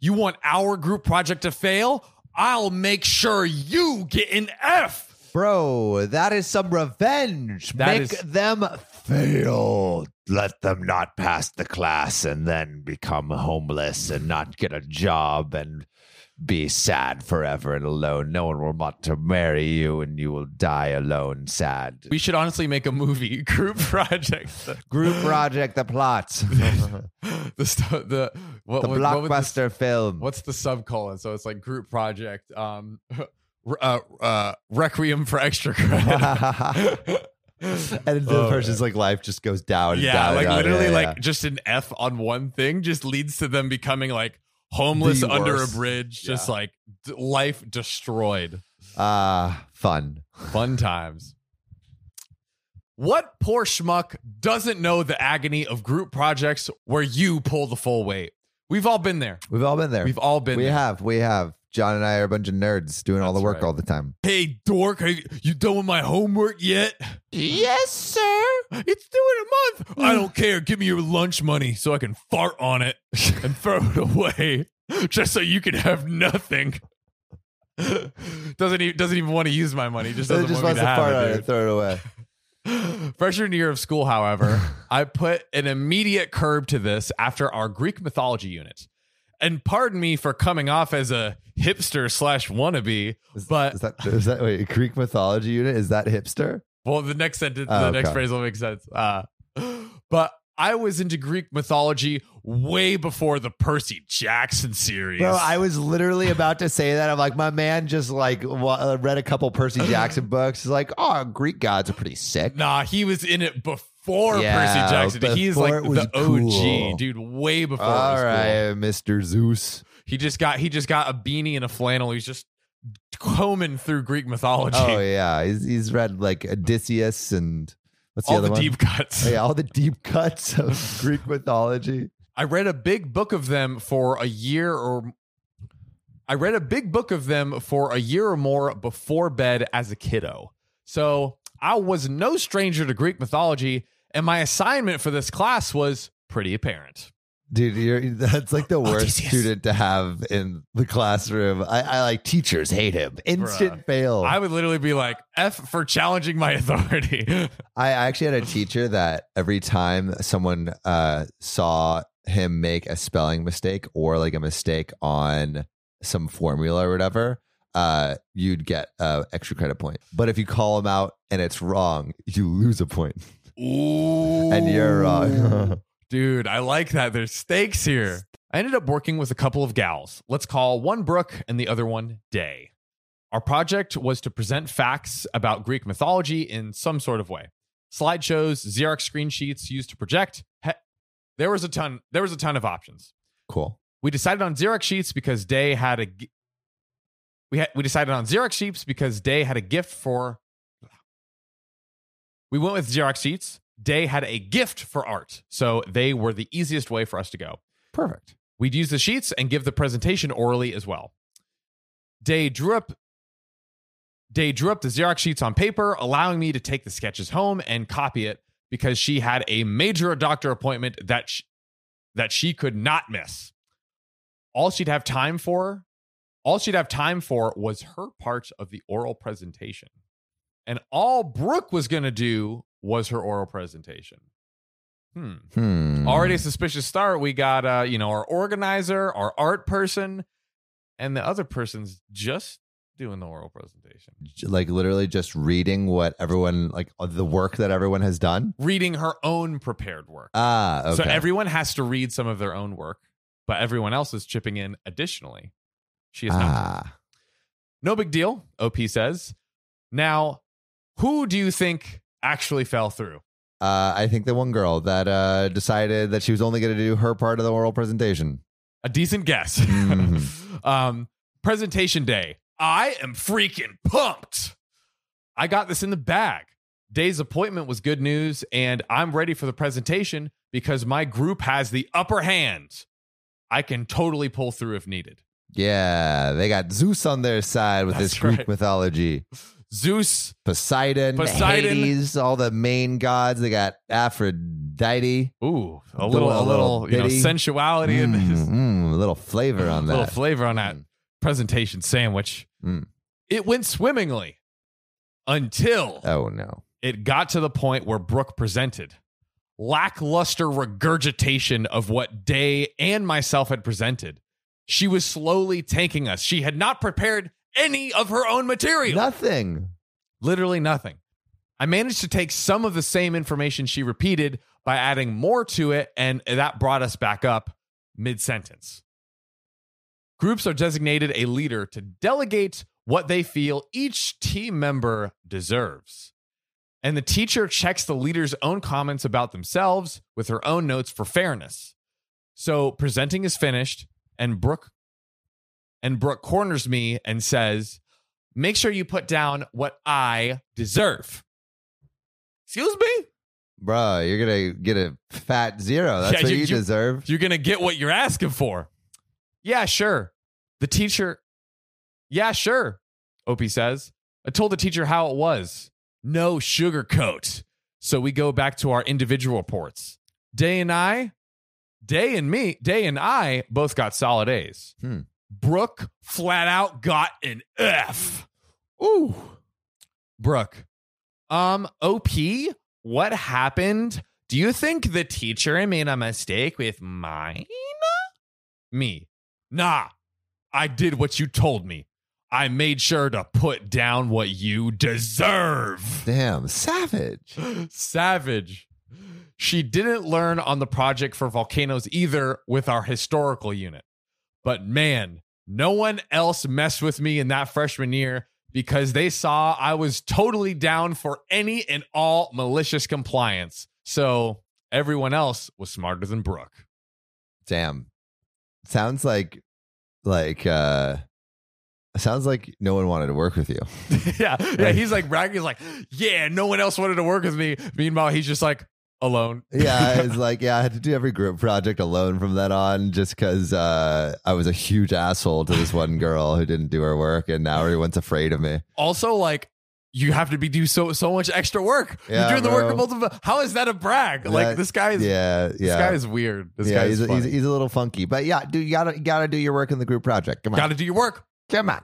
You want our group project to fail? I'll make sure you get an F. Bro, that is some revenge. That Make is- them fail. Let them not pass the class and then become homeless and not get a job and be sad forever and alone. No one will want to marry you and you will die alone, sad. We should honestly make a movie group project. Group project, the plots, the st- the what, what- what would the- blockbuster film. what's the subcolon? So it's like group project. Um, uh, uh, Requiem for extra credit. and the Oh, person's like life just goes down. yeah, down like down. literally, Yeah, like just an F on one thing just leads to them becoming like homeless The under a worst. bridge, just like d- life destroyed. ah fun. Fun times. What poor schmuck doesn't know the agony of group projects where you pull the full weight? We've all been there. We've all been there. We've all been we there. have. We have. John and I are a bunch of nerds doing all the work right. all the time. Hey, dork, have you done with my homework yet? Yes, sir. It's due in a month. I don't care. Give me your lunch money so I can fart on it and throw it away, just so you can have nothing. doesn't even doesn't even want to use my money. Just doesn't just want wants to to fart have on it, it, throw it away. Freshman year of school, however, I put an immediate curb to this after our Greek mythology unit. And pardon me for coming off as a hipster slash wannabe, but Is that is that wait Greek mythology unit? Is that hipster? Well, the next sentence, Oh, the next okay. phrase will make sense. Uh, but I was into Greek mythology way before the Percy Jackson series. Bro, I was literally about to say that. I'm like, my man just like uh, read a couple Percy Jackson books. He's like, oh, Greek gods are pretty sick. nah, he was in it before Yeah, Percy Jackson. He's before like it was the OG, cool. dude, way before. All was cool. Mr. Zeus. He just got he just got a beanie and a flannel. He's just combing through Greek mythology. Oh yeah, he's he's read like Odysseus and what's the all the one? deep cuts. Oh, yeah, all the deep cuts of Greek mythology. I read a big book of them for a year or I read a big book of them for a year or more before bed as a kiddo. So I was no stranger to Greek mythology, and my assignment for this class was pretty apparent. Dude, you're, that's like the worst Odysseus. student to have in the classroom. I, I like teachers hate him. Instant Bruh. fail. I would literally be like, F for challenging my authority. I actually had a teacher that every time someone uh, saw him make a spelling mistake or like a mistake on some formula or whatever, uh, you'd get uh, extra credit point. But if you call him out and it's wrong, you lose a point. Ooh. And you're wrong. Dude, I like that. There's stakes here. I ended up working with a couple of gals. Let's call one Brooke and the other one Day. Our project was to present facts about Greek mythology in some sort of way. Slideshows, Xerox screen sheets used to project. He- there was a ton. There was a ton of options. cool. We decided on Xerox sheets because Day had a. We had we decided on Xerox sheets because Day had a gift for. We went with Xerox sheets. Day had a gift for art, so they were the easiest way for us to go. Perfect. We'd use the sheets and give the presentation orally as well. Day drew up Day drew up the Xerox sheets on paper, allowing me to take the sketches home and copy it because she had a major doctor appointment that sh- that she could not miss. All she'd have time for, all she'd have time for was her part of the oral presentation. And all Brooke was going to do was her oral presentation. Hmm. Hmm. Already a suspicious start. We got uh, you know, our organizer, our art person, and the other person's just doing the oral presentation. like literally just reading what everyone like uh, the work that everyone has done. Reading her own prepared work. Ah, okay. So everyone has to read some of their own work, but everyone else is chipping in additionally. She is not. ah. No big deal, OP says. Now, who do you think actually fell through? Uh, I think the one girl that uh, decided that she was only going to do her part of the oral presentation. A decent guess. Mhm. um, presentation day. I am freaking pumped. I got this in the bag. Day's appointment was good news, and I'm ready for the presentation because my group has the upper hand. I can totally pull through if needed. Yeah, they got Zeus on their side with That's this Greek right. mythology. Zeus, Poseidon, Poseidon. Hades, all the main gods. They got Aphrodite. ooh, a little, a little little, you know, sensuality Mm, mm, a little flavor on that. a little flavor on that presentation sandwich. Mm. It went swimmingly until oh no. it got to the point where Brooke presented lackluster regurgitation of what Day and myself had presented. She was slowly tanking us. She had not prepared any of her own material. Nothing. Literally nothing. I managed to take some of the same information she repeated by adding more to it, and that brought us back up mid sentence. Groups are designated a leader to delegate what they feel each team member deserves. And the teacher checks the leader's own comments about themselves with her own notes for fairness. So presenting is finished, and Brooke and Brooke corners me and says, make sure you put down what I deserve. Excuse me? Bro, you're gonna get a fat zero. That's Yeah, what you- you, you- deserve. You're going to get what you're asking for. Yeah, sure. The teacher, yeah, sure. OP says. I told the teacher how it was. No sugarcoat. So we go back to our individual reports. Day and I, Day and me, Day and I both got solid A's. Hmm. Brooke flat out got an F. Ooh. Brooke. Um, OP, what happened? Do you think the teacher made a mistake with mine? Me. Nah. I did what you told me. I made sure to put down what you deserve. Damn, savage. Savage. She didn't learn on the project for volcanoes either with our historical unit. But man, no one else messed with me in that freshman year because they saw I was totally down for any and all malicious compliance. So everyone else was smarter than Brooke. Damn. Sounds like like uh sounds like no one wanted to work with you. yeah, yeah. He's like bragging. He's like, yeah, no one else wanted to work with me. Meanwhile, he's just like alone. Yeah, it's like yeah, I had to do every group project alone from then on just because uh, I was a huge asshole to this one girl who didn't do her work, and now everyone's afraid of me. also like you have to be do so so much extra work. Yeah, You're doing the work bro. of multiple. How is that a brag? like this guy is Yeah, this yeah, guy is weird. This yeah. guy He's, is he's, he's a little funky, but yeah, dude, you gotta you gotta do your work in the group project. Come on, Got to do your work. come on.